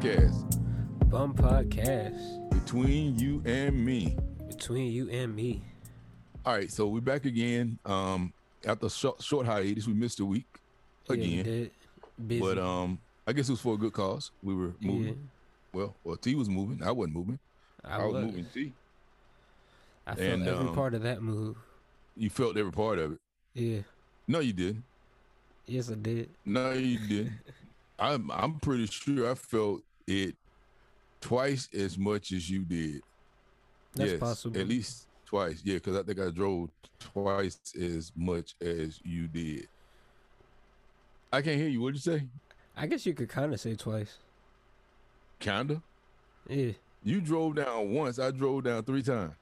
podcast Bum Podcast between you and me. between you and me. All right, so we're back again. Um, after short, short hiatus, we missed a week again. Busy. but um, I guess it was for a good cause. We were moving. yeah, Well, well, T was moving. I wasn't moving. I, I, was was. moving T. I felt and, every um, part of that move. You felt every part of it. Yeah. No, you didn't. Yes, I did. No, you didn't. I'm I'm pretty sure I felt it twice as much as you did. That's yes, possible. At least twice. Yeah, because I think I drove twice as much as you did. I can't hear you. What'd you say? I guess you could kind of say twice. Kinda. Yeah. You drove down once. I drove down three times.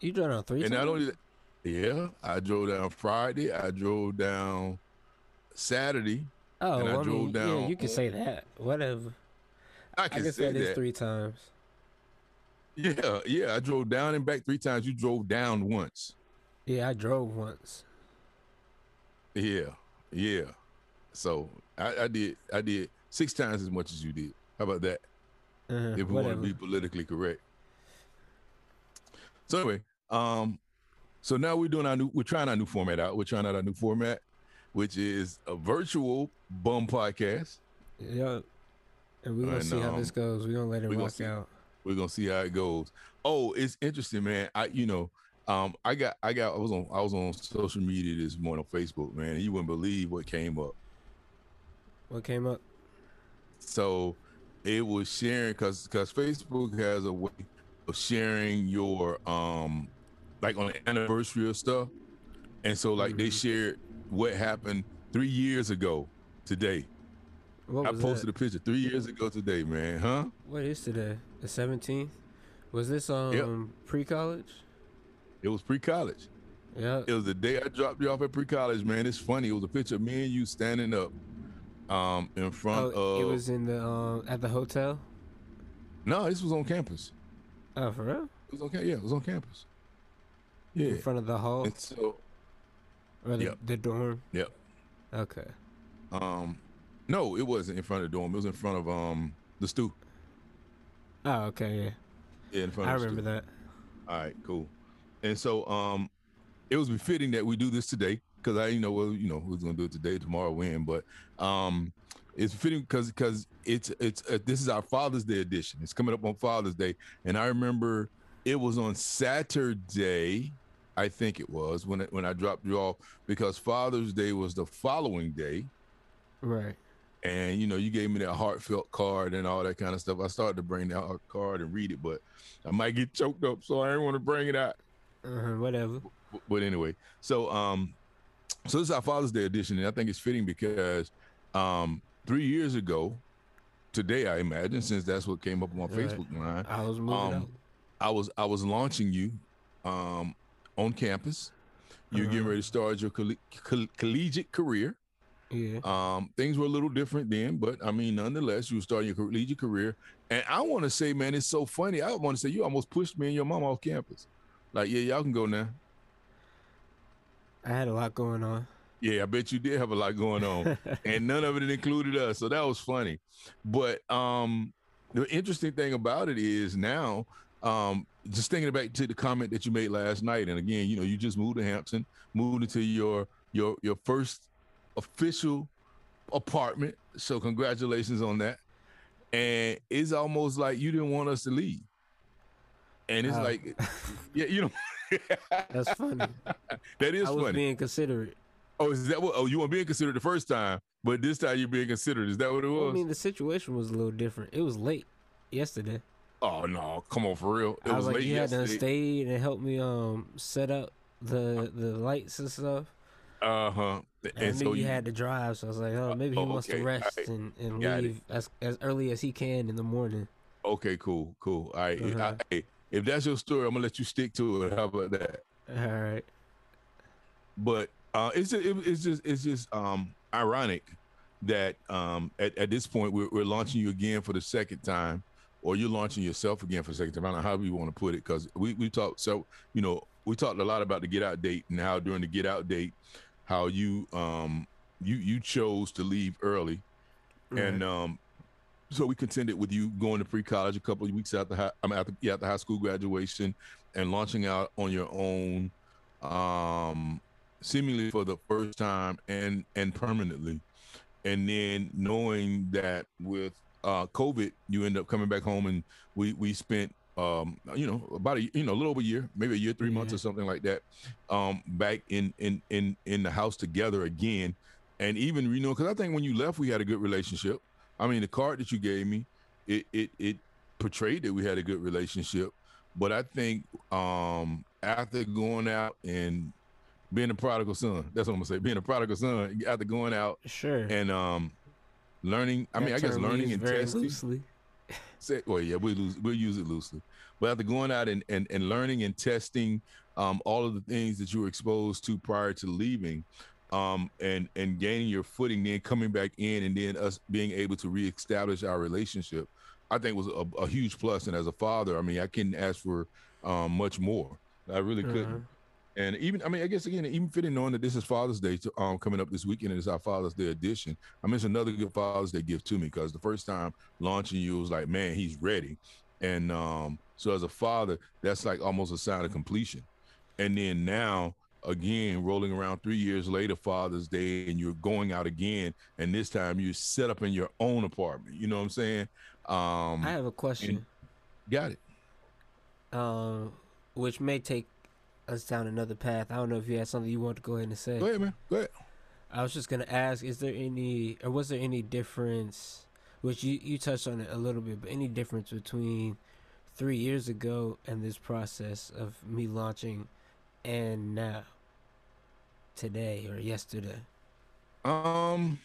You drove on three and times. not only that, yeah, I drove down Friday. I drove down Saturday. oh, and I I drove mean, yeah, down you can say that. Whatever. I I can guess say that three times. Yeah, yeah. I drove down and back three times. You drove down once. Yeah, I drove once. Yeah, yeah. So I, I did. I did six times as much as you did. How about that? Uh, if we whatever. want to be politically correct. So anyway, um, so now we're doing our new, we're trying our new format out. We're trying out our new format, which is a virtual bum podcast. Yep. And we're gonna see how this goes. We're gonna let it rock see. out. We're gonna see how it goes. Oh, it's interesting, man. I, you know, um, I got, I got, I was on, I was on social media this morning on Facebook, man. You wouldn't believe what came up. What came up? So it was sharing because because Facebook has a way of sharing your um like on the anniversary of stuff. And so like they Mhm. shared what happened three years ago today. What I was posted that? a picture three years ago today, man. Huh? What is today? The seventeenth. Was this um pre-college? It was pre-college. Yeah. It was the day I dropped you off at pre-college, man. It's funny. It was a picture of me and you standing up um in front Oh, of it was in the um at the hotel. No, this was on campus. Oh, for real? It was on ca- yeah, it was on campus. Yeah. In front of the hall And so or the, Yep. the dorm. Yep. Okay. Um, no, it wasn't in front of the dorm. It was in front of um the stoop. Oh, okay. Yeah. Yeah, in front I of the street. I remember that. All right, cool. And so um, it was befitting that we do this today because I, you know, well, you know, who's gonna do it today, tomorrow, when, but um, it's fitting because because it's it's uh, this is our Father's Day edition. It's coming up on Father's Day, and I remember it was on Saturday. I think it was when it, when I dropped you off because Father's Day was the following day. Right. And you know you gave me that heartfelt card and all that kind of stuff i started to bring that card and read it but i might get choked up so i didn't want to bring it out Uh-huh, whatever. B- but anyway so um so this is our father's day edition and i think it's fitting because um three years ago today i imagine since that's what came up on my Right. facebook line I was moving Um, i was i was launching you um on campus you're getting Uh-huh. ready to start your colle- coll- collegiate career Yeah. Um, things were a little different then, but I mean, nonetheless, you were starting your collegiate career. And I want to say, man, it's so funny. I want to say you almost pushed me and your mom off campus. Like, yeah, y'all can go now. I had a lot going on. Yeah, I bet you did have a lot going on, and none of it included us. So that was funny. But um, the interesting thing about it is now, um, just thinking back to the comment that you made last night, and again, you know, you just moved to Hampton, moved into your your your first official apartment. So congratulations on that. And it's almost like you didn't want us to leave. And it's like, yeah, you know, That's funny. that is funny. I was funny. being considerate. Oh, is that what? Oh, you weren't being considered the first time, but this time you're being considered. Is that what it was? I mean, the situation was a little different. It was late yesterday. oh no, come on for real. It I was, like, late you had to stay and help me um set up the the lights and stuff. Uh huh. And, And so you you had to drive, so I was like, oh, maybe he oh, wants okay, to rest alright, and, and got it. leave as as early as he can in the morning. Okay, cool, cool. All right. Uh-huh. I- hey, if that's your story, I'm gonna let you stick to it. How about that? All right. but uh, it's just, it, it's just it's just um, ironic that um, at, at this point we're, we're launching you again for the second time, or you're launching yourself again for the second time. I don't know how you want to put it because we we talked so you know we talked a lot about the get out date and how during the get out date how you um you you chose to leave early. And um so we contended with you going to pre-college a couple of weeks after high, I mean, after, yeah, after high school graduation and launching out on your own, um, seemingly for the first time and and permanently, and then knowing that with uh, COVID, you end up coming back home, and we we spent um, you know about a you know a little over a year, maybe a year, three yeah. months or something like that, um, back in in in in the house together again, and even you know because I think when you left, we had a good relationship. I mean, the card that you gave me, it it it portrayed that we had a good relationship. But I think um, after going out and being a prodigal son, that's what I'm gonna say. Being a prodigal son after going out, sure, and um, learning. I mean, I guess learning and testing. Loosely. Say, well, yeah, we we'll, we'll use it loosely. But after going out and, and, and learning and testing um, all of the things that you were exposed to prior to leaving, um, and and gaining your footing, then coming back in, and then us being able to reestablish our relationship, I think was a, a huge plus. And as a father, I mean, I couldn't ask for um, much more. I really couldn't. Uh-huh. And even, I mean, I guess again, even fitting knowing that this is Father's Day to, um, coming up this weekend and it's our Father's Day edition. I mean, it's another good Father's Day gift to me because the first time launching you was like, man, he's ready. And um, so as a father, that's like almost a sign of completion. And then now, again, rolling around three years later, Father's Day, and you're going out again, and this time you set up in your own apartment. You know what I'm saying? Um, I have a question. Got it. Um, which may take us down another path. I don't know if you had something you want to go ahead and say. Go ahead, man. Go ahead. I was just gonna ask: Is there any, or was there any difference? Which you you touched on it a little bit, but any difference between three years ago and this process of me launching, and now, today or yesterday? Um.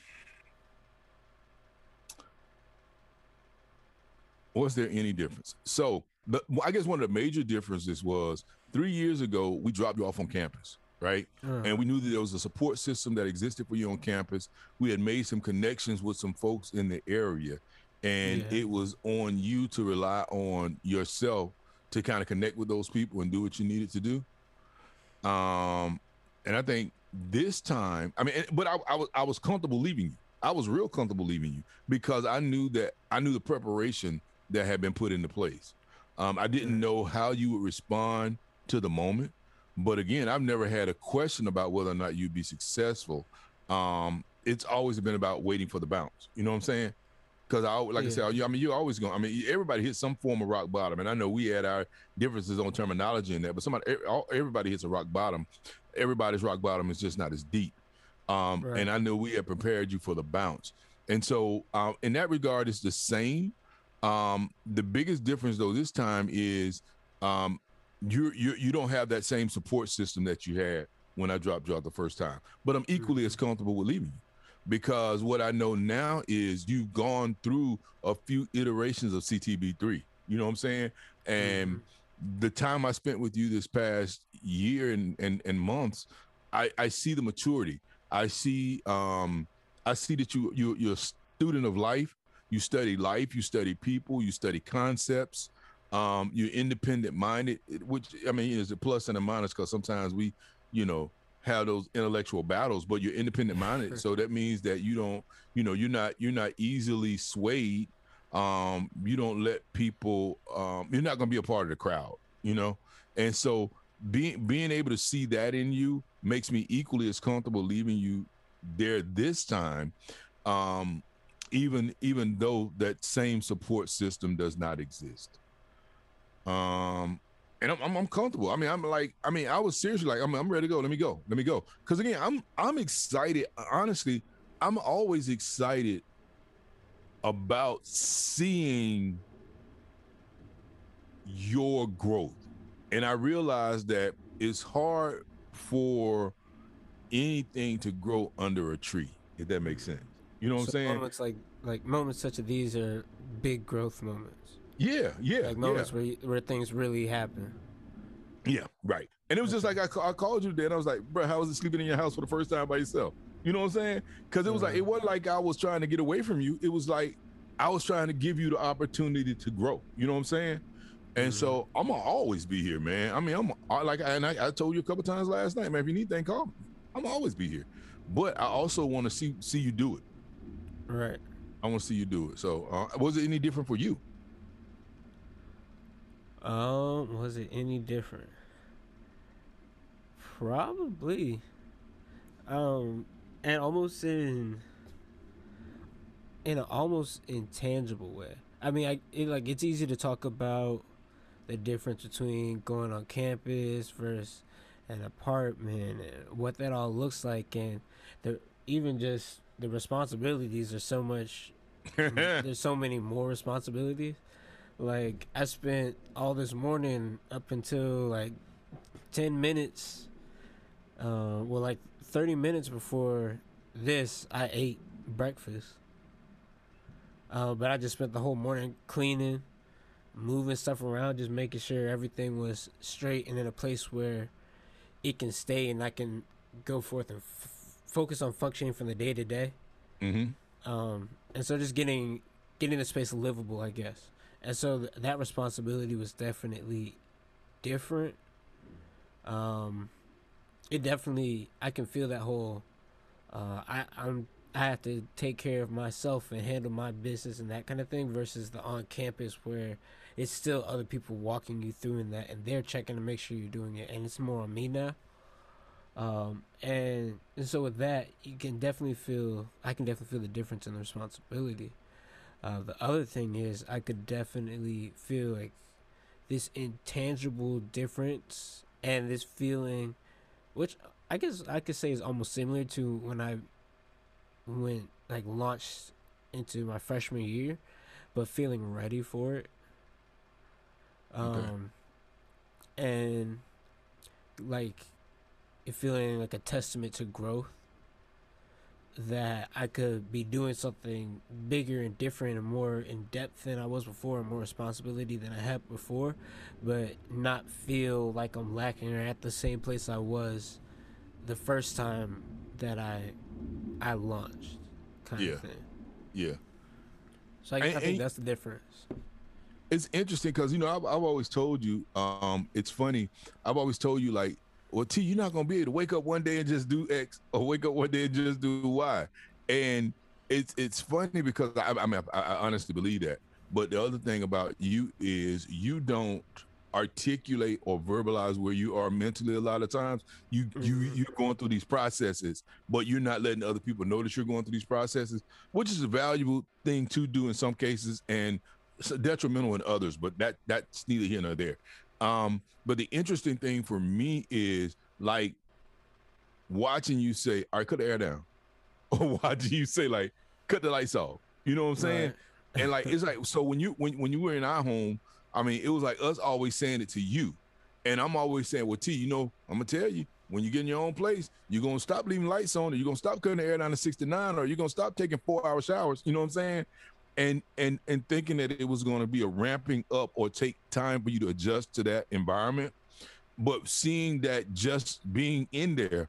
Was there any difference? So, the, I guess one of the major differences was three years ago, we dropped you off on campus, right? Uh. And we knew that there was a support system that existed for you on campus. We had made some connections with some folks in the area, and yeah. it was on you to rely on yourself to kind of connect with those people and do what you needed to do. Um, and I think this time, I mean, but I, I was I was comfortable leaving you. I was real comfortable leaving you because I knew that I knew the preparation that had been put into place. Um, I didn't know how you would respond to the moment. But again, I've never had a question about whether or not you'd be successful. Um, it's always been about waiting for the bounce. You know what I'm saying? Because I, like yeah. I said, I mean, you're always going. I mean, everybody hits some form of rock bottom, and I know we had our differences on terminology in that, but somebody, everybody hits a rock bottom. Everybody's rock bottom is just not as deep. Um, right. And I know we had prepared you for the bounce, and so um, in that regard, it's the same. Um, the biggest difference though this time is um, you you you don't have that same support system that you had when I dropped you out the first time. But I'm equally as comfortable with leaving you because what I know now is you've gone through a few iterations of CTB3. You know what I'm saying? And mm-hmm. the time I spent with you this past year and and, and months, I, I see the maturity. I see um I see that you you you're a student of life. You study life, you study people, you study concepts. Um, you're independent minded, which I mean is a plus and a minus because sometimes we, you know, have those intellectual battles, but you're independent minded. so that means that you don't, you know, you're not you're not easily swayed. Um, you don't let people. Um, you're not going to be a part of the crowd, you know. And so being being able to see that in you makes me equally as comfortable leaving you there this time. Um, even even though that same support system does not exist. Um, and I'm, I'm, I'm, comfortable. I mean, I'm like, I mean, I was seriously like, I'm, I'm ready to go. Let me go. Let me go. Because again, I'm, I'm excited. Honestly, I'm always excited about seeing your growth, and I realize that it's hard for anything to grow under a tree. If that makes sense, you know what so I'm saying? Moments like like moments such as these are big growth moments. Yeah, yeah, like moments yeah. where where things really happen. Yeah, right. And it was just like I, I called you today, and I was like, bro, how was it sleeping in your house for the first time by yourself? You know what I'm saying? Because it was like it wasn't like I was trying to get away from you. It was like I was trying to give you the opportunity to grow. You know what I'm saying? And mm-hmm. so I'm gonna always be here, man. I mean, I'm I, like, and I, I, told you a couple times last night, man. If you need anything, call me. I'm always be here. But I also want to see see you do it. Right. I want to see you do it. So, uh, was it any different for you? Um, was it any different? Probably. Um, and almost in in an almost intangible way. I mean, I it, like it's easy to talk about the difference between going on campus versus an apartment and what that all looks like, and the even just the responsibilities are so much. there's so many more responsibilities. Like I spent all this morning up until like ten minutes uh, well, like 30 minutes before this, I ate breakfast. Uh, but I just spent the whole morning cleaning, moving stuff around, just making sure everything was straight and in a place where it can stay and I can go forth and f- focus on functioning from the day to day. Mm-hmm. Um, and so just getting getting the space livable, I guess. And so th- that responsibility was definitely different. Um, it definitely I can feel that whole uh, I I'm I have to take care of myself and handle my business and that kind of thing versus the on campus where it's still other people walking you through in that and they're checking to make sure you're doing it and it's more on me now. Um, and and so with that you can definitely feel I can definitely feel the difference in the responsibility. Uh, the other thing is I could definitely feel like this intangible difference and this feeling which I guess I could say is almost similar to when I went like launched into my freshman year, but feeling ready for it. Um, okay. and like it feeling like a testament to growth that I could be doing something bigger and different and more in depth than I was before and more responsibility than I had before, but not feel like I'm lacking or at the same place I was the first time that I I launched kind yeah. of thing. Yeah. So I, and, I think that's the difference. It's interesting because you know I've, I've always told you. Um, it's funny. I've always told you like well, T, you're not gonna be able to wake up one day and just do X, or wake up one day and just do Y. And it's it's funny because I, I mean I, I honestly believe that. But the other thing about you is you don't articulate or verbalize where you are mentally a lot of times you mm-hmm. you you're going through these processes but you're not letting other people know that you're going through these processes which is a valuable thing to do in some cases and detrimental in others but that that's neither here nor there um, but the interesting thing for me is like watching you say, "All right, cut the air down," or watching you say, "Like, cut the lights off." You know what I'm saying? Right. and like it's like so when you when when you were in our home, I mean, it was like us always saying it to you, and I'm always saying, "Well, T, you know, I'm gonna tell you." When you get in your own place, you're gonna stop leaving lights on, or you're gonna stop cutting the air down to 69, or you're gonna stop taking four hour showers. You know what I'm saying? And and and thinking that it was going to be a ramping up or take time for you to adjust to that environment but seeing that just being in there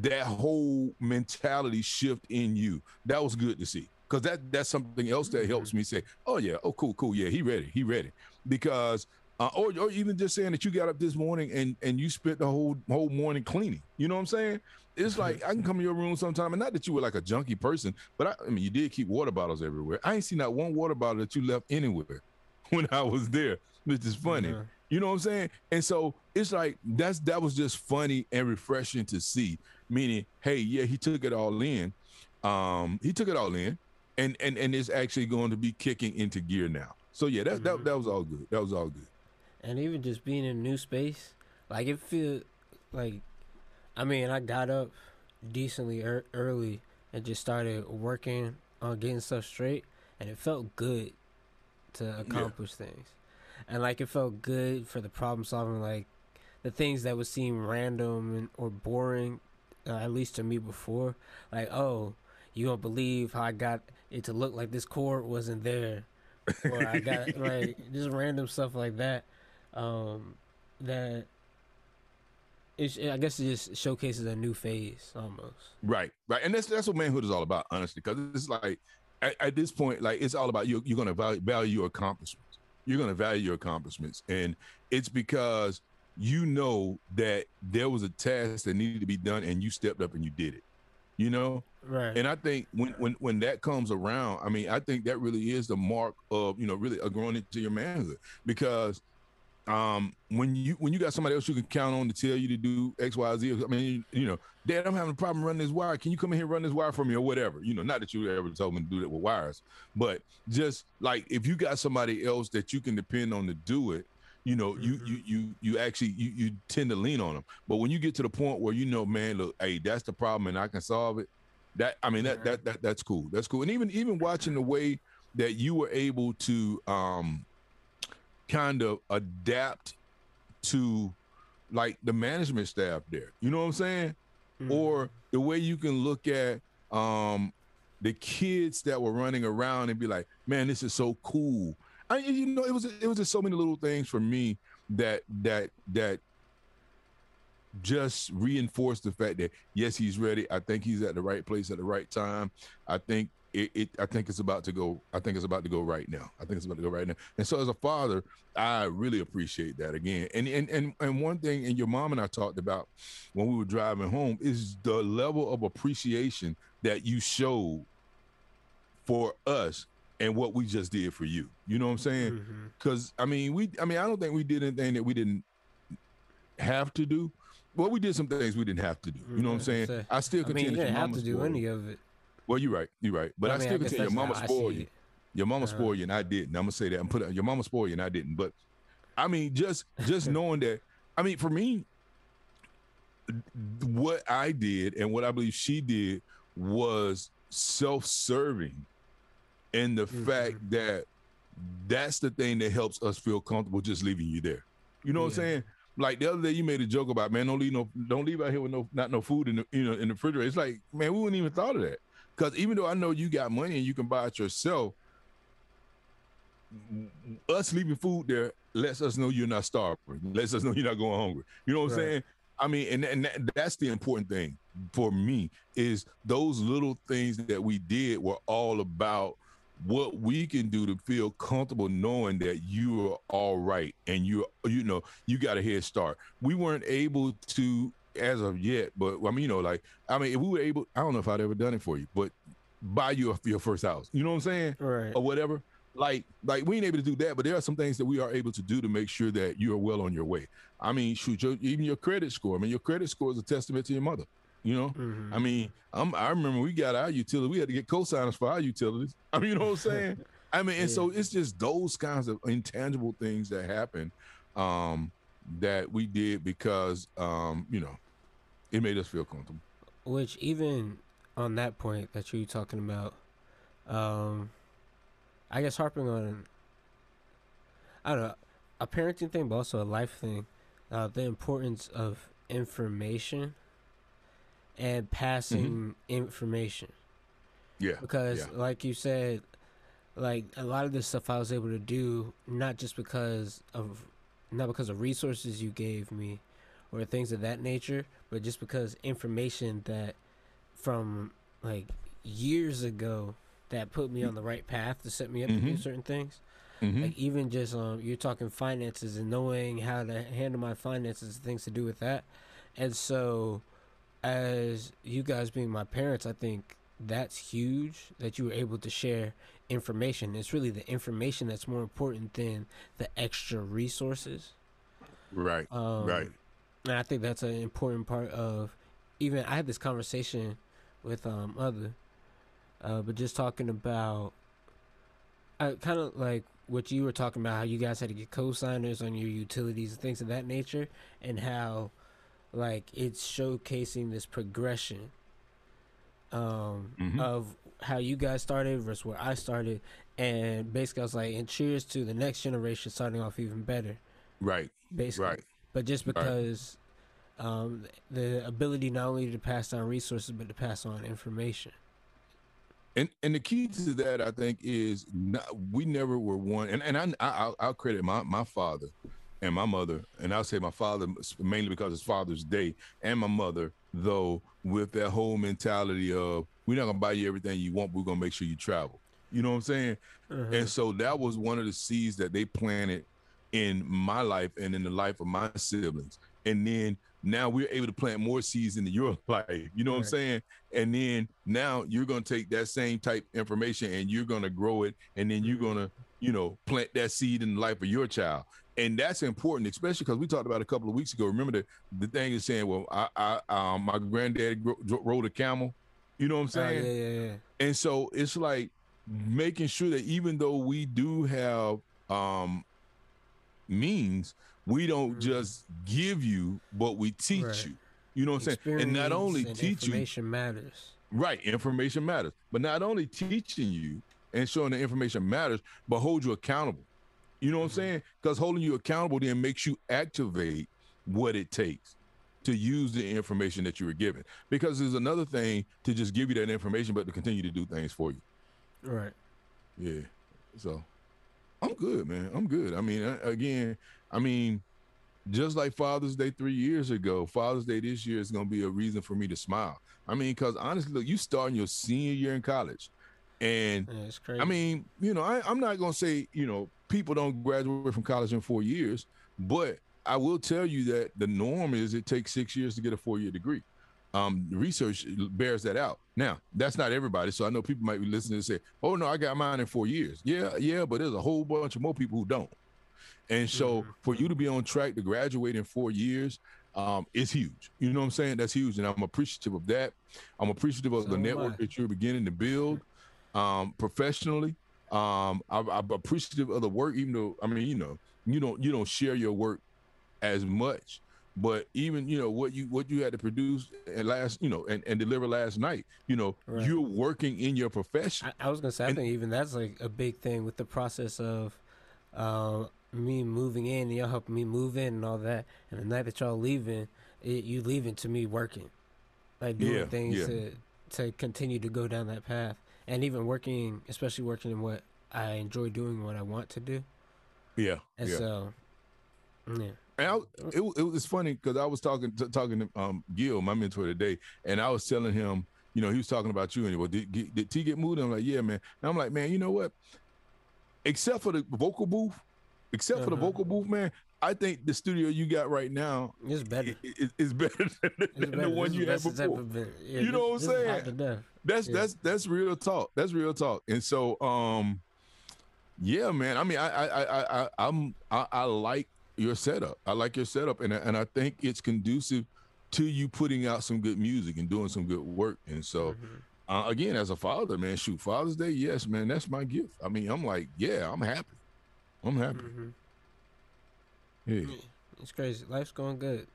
that whole mentality shift in you that was good to see. Because that that's something else that helps me say oh yeah oh cool cool yeah he ready he ready. Because uh, or, or even just saying that you got up this morning and and you spent the whole whole morning cleaning you know what i'm saying it's like I can come in your room sometime, and not that you were like a junky person, but I, I mean, you did keep water bottles everywhere. I ain't seen that one water bottle that you left anywhere when I was there, which is funny. You know what I'm saying? And so it's like that's that was just funny and refreshing to see. Meaning, hey, yeah, he took it all in. Um, he took it all in, and and and it's actually going to be kicking into gear now. So yeah, that mm-hmm. that that was all good. That was all good. And even just being in a new space, like it feel like I mean, I got up decently er- early and just started working on getting stuff straight, and it felt good to accomplish yeah. things. And like it felt good for the problem solving, like the things that would seem random and, or boring, uh, at least to me before. Like, oh, you don't believe how I got it to look like this chord wasn't there, or I got like just random stuff like that. Um, that I guess it just showcases a new phase almost. Right, right, and that's that's what manhood is all about, honestly. Because it's like at, at, this point, like it's all about you. You're going to value, value your accomplishments. You're going to value your accomplishments, and it's because you know that there was a task that needed to be done, and you stepped up and you did it. You know, Right. and I think when when when that comes around, I mean, I think that really is the mark of you know really a growing into your manhood because um when you when you got somebody else you can count on to tell you to do X Y Z. I mean, you, you know, Dad, I'm having a problem running this wire. Can you come in here and run this wire for me or whatever? You know, not that you ever told me to do that with wires, but just like if you got somebody else that you can depend on to do it, you know, you Mhm. you you you actually you you tend to lean on them. But when you get to the point where you know, man, look, hey, that's the problem and I can solve it. That I mean, that that that that's cool. That's cool. And even even watching the way that you were able to um kind of adapt to like the management staff there. You know what I'm saying? Mhm. Or the way you can look at um the kids that were running around and be like, man, this is so cool. I you know, it was it was just so many little things for me that that that just reinforced the fact that yes, he's ready. I think he's at the right place at the right time. I think it, it I think it's about to go. I think it's about to go right now. I think it's about to go right now. And so as a father, I really appreciate that again. And and and and one thing, and your mom and I talked about when we were driving home is the level of appreciation that you showed for us and what we just did for you. You know what I'm saying? Mm-hmm. Because I mean, we, I mean, I don't think we did anything that we didn't have to do. Well, we did some things we didn't have to do. You know what I'm saying? say- I still I mean, continue you to didn't have to do spoil any of it. Well, you're right. You're right. But I, mean, I still guess continue. Your mama spoiled you. Your mama Uh-huh. spoiled you, and I didn't. I'm gonna say that. I'm put your mama spoiled you, and I didn't. But I mean, just just knowing that. I mean, for me, what I did and what I believe she did was self-serving, in the Mhm. fact that that's the thing that helps us feel comfortable just leaving you there. You know what I'm saying? Like the other day, you made a joke about man, don't leave no, don't leave out here with no, not no food in the, you know, in the refrigerator. It's like, man, we wouldn't even thought of that. Because even though I know you got money and you can buy it yourself, us leaving food there lets us know you're not starving. Lets us know you're not going hungry. You know what I'm saying? I mean, and, and that, that's the important thing for me is those little things that we did were all about what we can do to feel comfortable knowing that you are all right and you you know you got a head start. We weren't able to as of yet, but I mean, you know, like I mean, if we were able, I don't know if I'd ever done it for you, but buy you your first house. You know what I'm saying? Right. or whatever. Like, like we ain't able to do that, but there are some things that we are able to do to make sure that you are well on your way. I mean, shoot, your, even your credit score. I mean, your credit score is a testament to your mother. You know, Mhm. I mean, I'm, I remember we got our utility. We had to get co-signers for our utilities. I mean, you know what I'm saying? I mean, and so it's just those kinds of intangible things that happen um, that we did because, um, you know, it made us feel comfortable. Which even on that point that you're talking about, um, I guess harping on, I don't know, a parenting thing, but also a life thing, uh, the importance of information and passing information. Yeah. Because, yeah. like you said, like a lot of this stuff I was able to do not just because of, not because of resources you gave me, or things of that nature, but just because information that from like years ago that put me on the right path to set me up to do Mhm. certain things. Mhm. Like even just um, you're talking finances and knowing how to handle my finances, things to do with that. And so, as you guys being my parents, I think that's huge that you were able to share information. It's really the information that's more important than the extra resources. right. Um, Right. And I think that's an important part of even I had this conversation with um other, uh, but just talking about, I kind of like what you were talking about how you guys had to get co-signers on your utilities and things of that nature, and how like it's showcasing this progression um Mhm. of how you guys started versus where I started, and basically I was like, and cheers to the next generation starting off even better Right. basically. Right. But just Right. because um, the ability not only to pass down resources but to pass on information. And and the key to that, I think, is not, we never were one. And and I, I I'll, I'll credit my my father and my mother, and I'll say my father mainly because it's Father's Day, and my mother though with that whole mentality of we're not gonna buy you everything you want, we're gonna make sure you travel. You know what I'm saying? Uh-huh. And so that was one of the seeds that they planted in my life and in the life of my siblings. And then now we're able to plant more seeds into your life. You know what I'm saying? And then now you're gonna take that same type information and you're gonna grow it, and then you're Mhm. gonna, you know, plant that seed in the life of your child. And that's important, especially because we talked about a couple of weeks ago. Remember the the thing is saying, well, I, I um, my granddad rode a camel. You know what I'm Oh, saying? yeah, yeah, yeah. And so it's like making sure that even though we do have um means, we don't Mhm. just give you, but we teach Right. you. You know what I'm saying? And not only and teach you, information matters. right, information matters, but not only teaching you and showing the information matters, but hold you accountable. You know what. I'm mm-hmm. saying? Because holding you accountable then makes you activate what it takes to use the information that you were given. Because there's another thing to just give you that information, but to continue to do things for you. Right. Yeah. So I'm good, man. I'm good. I mean, again, I mean, just like Father's Day three years ago, Father's Day this year is going to be a reason for me to smile. I mean, because honestly, look, you starting your senior year in college. And Yeah, it's crazy. I mean, you know, I, I'm not going to say, you know, people don't graduate from college in four years, but I will tell you that the norm is it takes six years to get a four year degree. Um, research bears that out. Now, that's not everybody. So I know people might be listening and say, oh, no, I got mine in four years. Yeah, yeah, but there's a whole bunch of more people who don't. And so Mhm. for you to be on track to graduate in four years, um, it's huge. You know what I'm saying? That's huge. And I'm appreciative of that. I'm appreciative of So the network I. that you're beginning to build um, professionally. Um, I, I'm appreciative of the work, even though I mean, you know, you don't you don't share your work as much, but even you know what you what you had to produce and last, you know, and, and deliver last night. You know, Right. you're working in your profession. I, I was gonna say, I think even that's like a big thing with the process of uh, me moving in, and y'all helping me move in and all that. And the night that y'all leaving, it, you leaving to me working, like doing Yeah, things yeah. to to continue to go down that path, and even working, especially working in what I enjoy doing, what I want to do. yeah, And yeah. so, yeah, And I, it, it was funny because I was talking to, talking to um, Gil, my mentor today, and I was telling him, you know, he was talking about you and well, did, did, did T get moved? I'm like, yeah, man. And I'm like, man, you know what? Except for the vocal booth, except for the Uh-huh. vocal booth, man, I think the studio you got right now is better. i- i- is better than, It's than better. the one This you had it's before. Yeah, You know what I'm this saying? To death. That's Yeah. that's that's real talk. That's real talk. And so, um, yeah, man. I mean, I I I, I I'm I, I like your setup. I like your setup, and I- and I think it's conducive to you putting out some good music and doing some good work. And so, Mhm. uh, again, as a father, man, shoot, Father's Day, yes, man, that's my gift. I mean, I'm like, yeah, I'm happy. I'm happy. Mhm. Yeah, Yeah, It's crazy. Life's going good.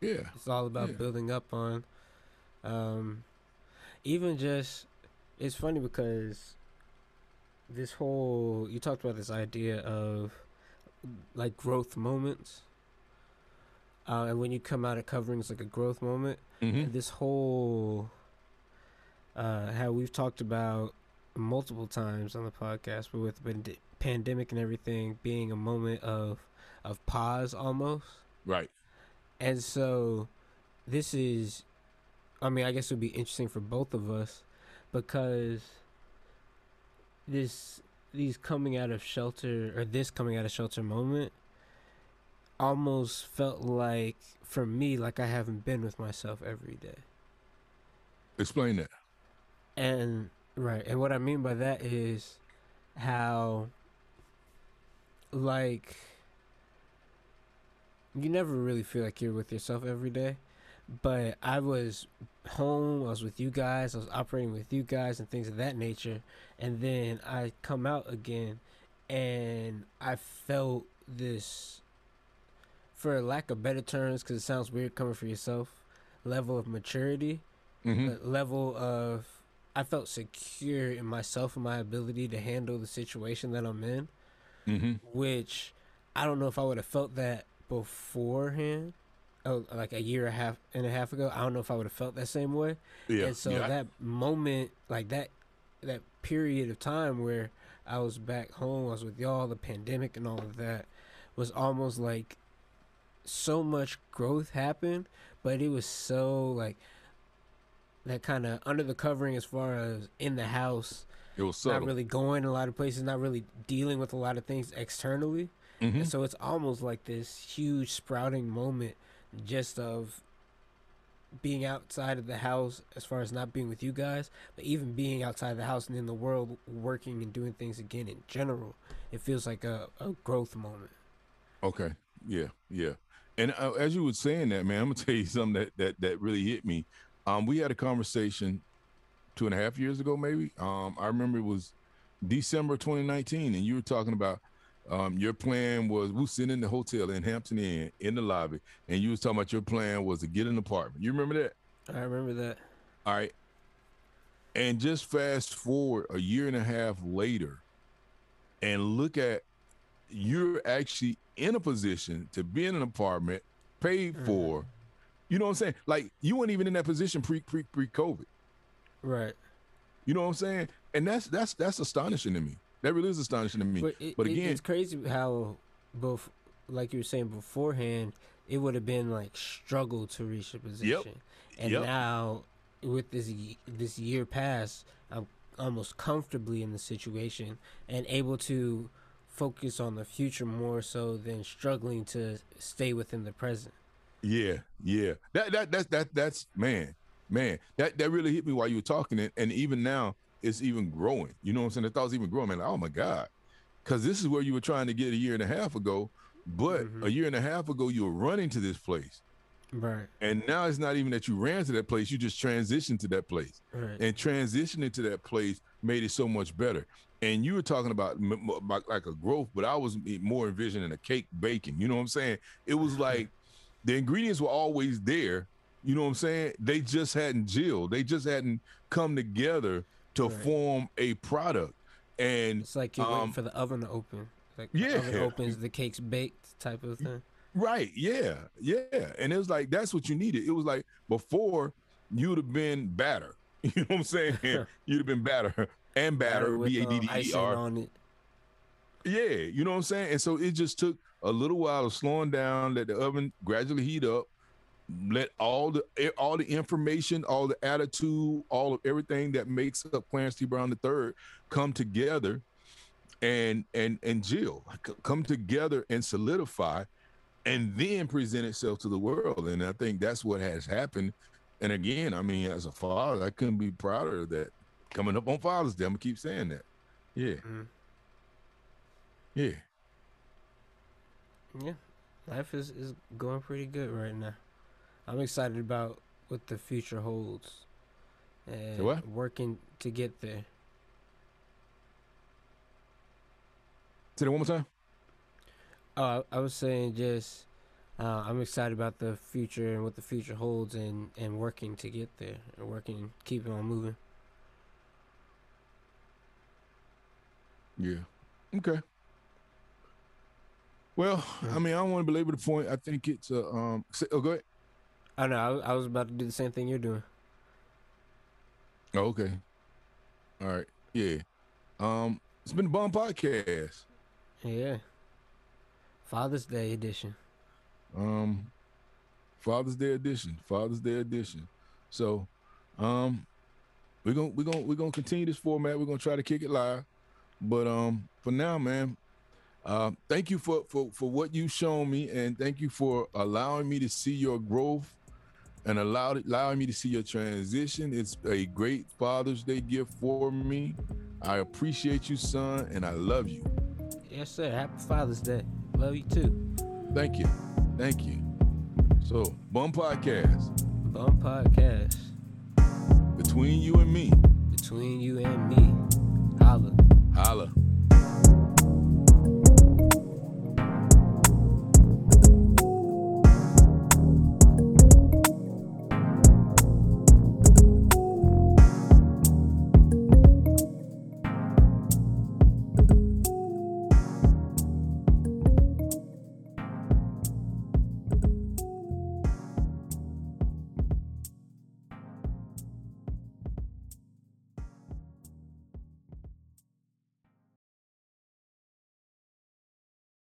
yeah, It's all about Yeah. building up on, um, even just. It's funny because this whole you talked about this idea of like growth moments, uh, and when you come out of covering it's like a growth moment. hmm And this whole uh, how we've talked about multiple times on the podcast, but with the pandemic and everything being a moment of of pause almost. right. And so this is I mean, I guess it would be interesting for both of us because this these coming out of shelter or this coming out of shelter moment almost felt like for me like I haven't been with myself every day. Explain that. And right, and what I mean by that is how like you never really feel like you're with yourself every day. But I was home, I was with you guys, I was operating with you guys and things of that nature. And then I come out again and I felt this for lack of better terms because it sounds weird coming for yourself level of maturity hmm level of I felt secure in myself and my ability to handle the situation that I'm in, hmm which I don't know if I would have felt that beforehand. Oh, like a year and a half and a half ago, I don't know if I would have felt that same way. Yeah. and so yeah. that moment, like that, that period of time where I was back home, I was with y'all, the pandemic and all of that, was almost like so much growth happened, but it was so like that kind of under the covering as far as in the house, it was subtle. not really going a lot of places, not really dealing with a lot of things externally. Mhm. And so it's almost like this huge sprouting moment just of being outside of the house as far as not being with you guys, but even being outside of the house and in the world working and doing things again in general, it feels like a, a growth moment. Okay. Yeah. Yeah. And uh, as you were saying that, man, I'm gonna tell you something that that that really hit me. Um, we had a conversation two and a half years ago, maybe. Um, I remember it was December 2019, and you were talking about um, your plan was we were sitting in the hotel in Hampton Inn in the lobby, and you was talking about your plan was to get an apartment. You remember that? I remember that. All right. And just fast forward a year and a half later, and look at you're actually in a position to be in an apartment paid Mm-hmm. for. You know what I'm saying? Like you weren't even in that position pre pre pre COVID. Right. You know what I'm saying? And that's that's that's astonishing to me. That really is astonishing to me. But, it, but again, it's crazy how, both, like you were saying beforehand, it would have been like struggle to reach a position, and Yep. now with this this year past, I'm almost comfortably in the situation and able to focus on the future more so than struggling to stay within the present. Yeah, yeah. That that that's that that's man, man. That that really hit me while you were talking, and, and even now it's even growing. You know what I'm saying? I thought it was even growing. Man, like, oh my god, because this is where you were trying to get a year and a half ago, but Mhm. a year and a half ago you were running to this place, Right. and now it's not even that you ran to that place. You just transitioned to that place, Right. and transitioning to that place made it so much better. And you were talking about, m- m- about like a growth, but I was more envisioning a cake baking. You know what I'm saying? It was like the ingredients were always there. You know what I'm saying? They just hadn't gelled. They just hadn't come together to Right. form a product. And It's like you're Um, waiting for the oven to open. Like yeah. the oven opens, the cake's baked type of thing. right, yeah, yeah. And it was like that's what you needed. It was like before you'd have been batter. You know what I'm saying? you'd have been batter and batter, with, B A D D E R. on it. Yeah, you know what I'm saying? And so it just took a little while of slowing down, let the oven gradually heat up, let all the eh, all the information, all the attitude, all of everything that makes up Clarence T. Brown III come together and and and gel come together and solidify and then present itself to the world. And I think that's what has happened. And again, I mean, as a father, I couldn't be prouder of that. Coming up on Father's Day, I'm gonna keep saying that. Yeah. Mhm. Yeah. Yeah, life is, is going pretty good right now. I'm excited about what the future holds and what? working to get there. Say that one more time. Oh, I, was saying just uh, I'm excited about the future and what the future holds and, and working to get there and working, keeping on moving. Yeah. Okay. Well, I mean, I don't want to belabor the point. I think it's uh, um. Say, oh, go ahead. I know. I, was- I was about to do the same thing you're doing. Oh, okay. All right. Yeah. Um. It's been a bomb podcast. Yeah. Father's Day edition. Um. Father's Day edition. Father's Day edition. So, um, we're gonna we're gonna we're gonna continue this format. We're gonna try to kick it live, but um, for now, man. Uh, thank you for, for for what you've shown me, and thank you for allowing me to see your growth and allowed allowing me to see your transition. It's a great Father's Day gift for me. I appreciate you, son, and I love you. Yes, sir. Happy Father's Day. Love you too. Thank you, thank you. So, Bum Podcast Bum Podcast. between you and me. Between you and me. Holla. Holla.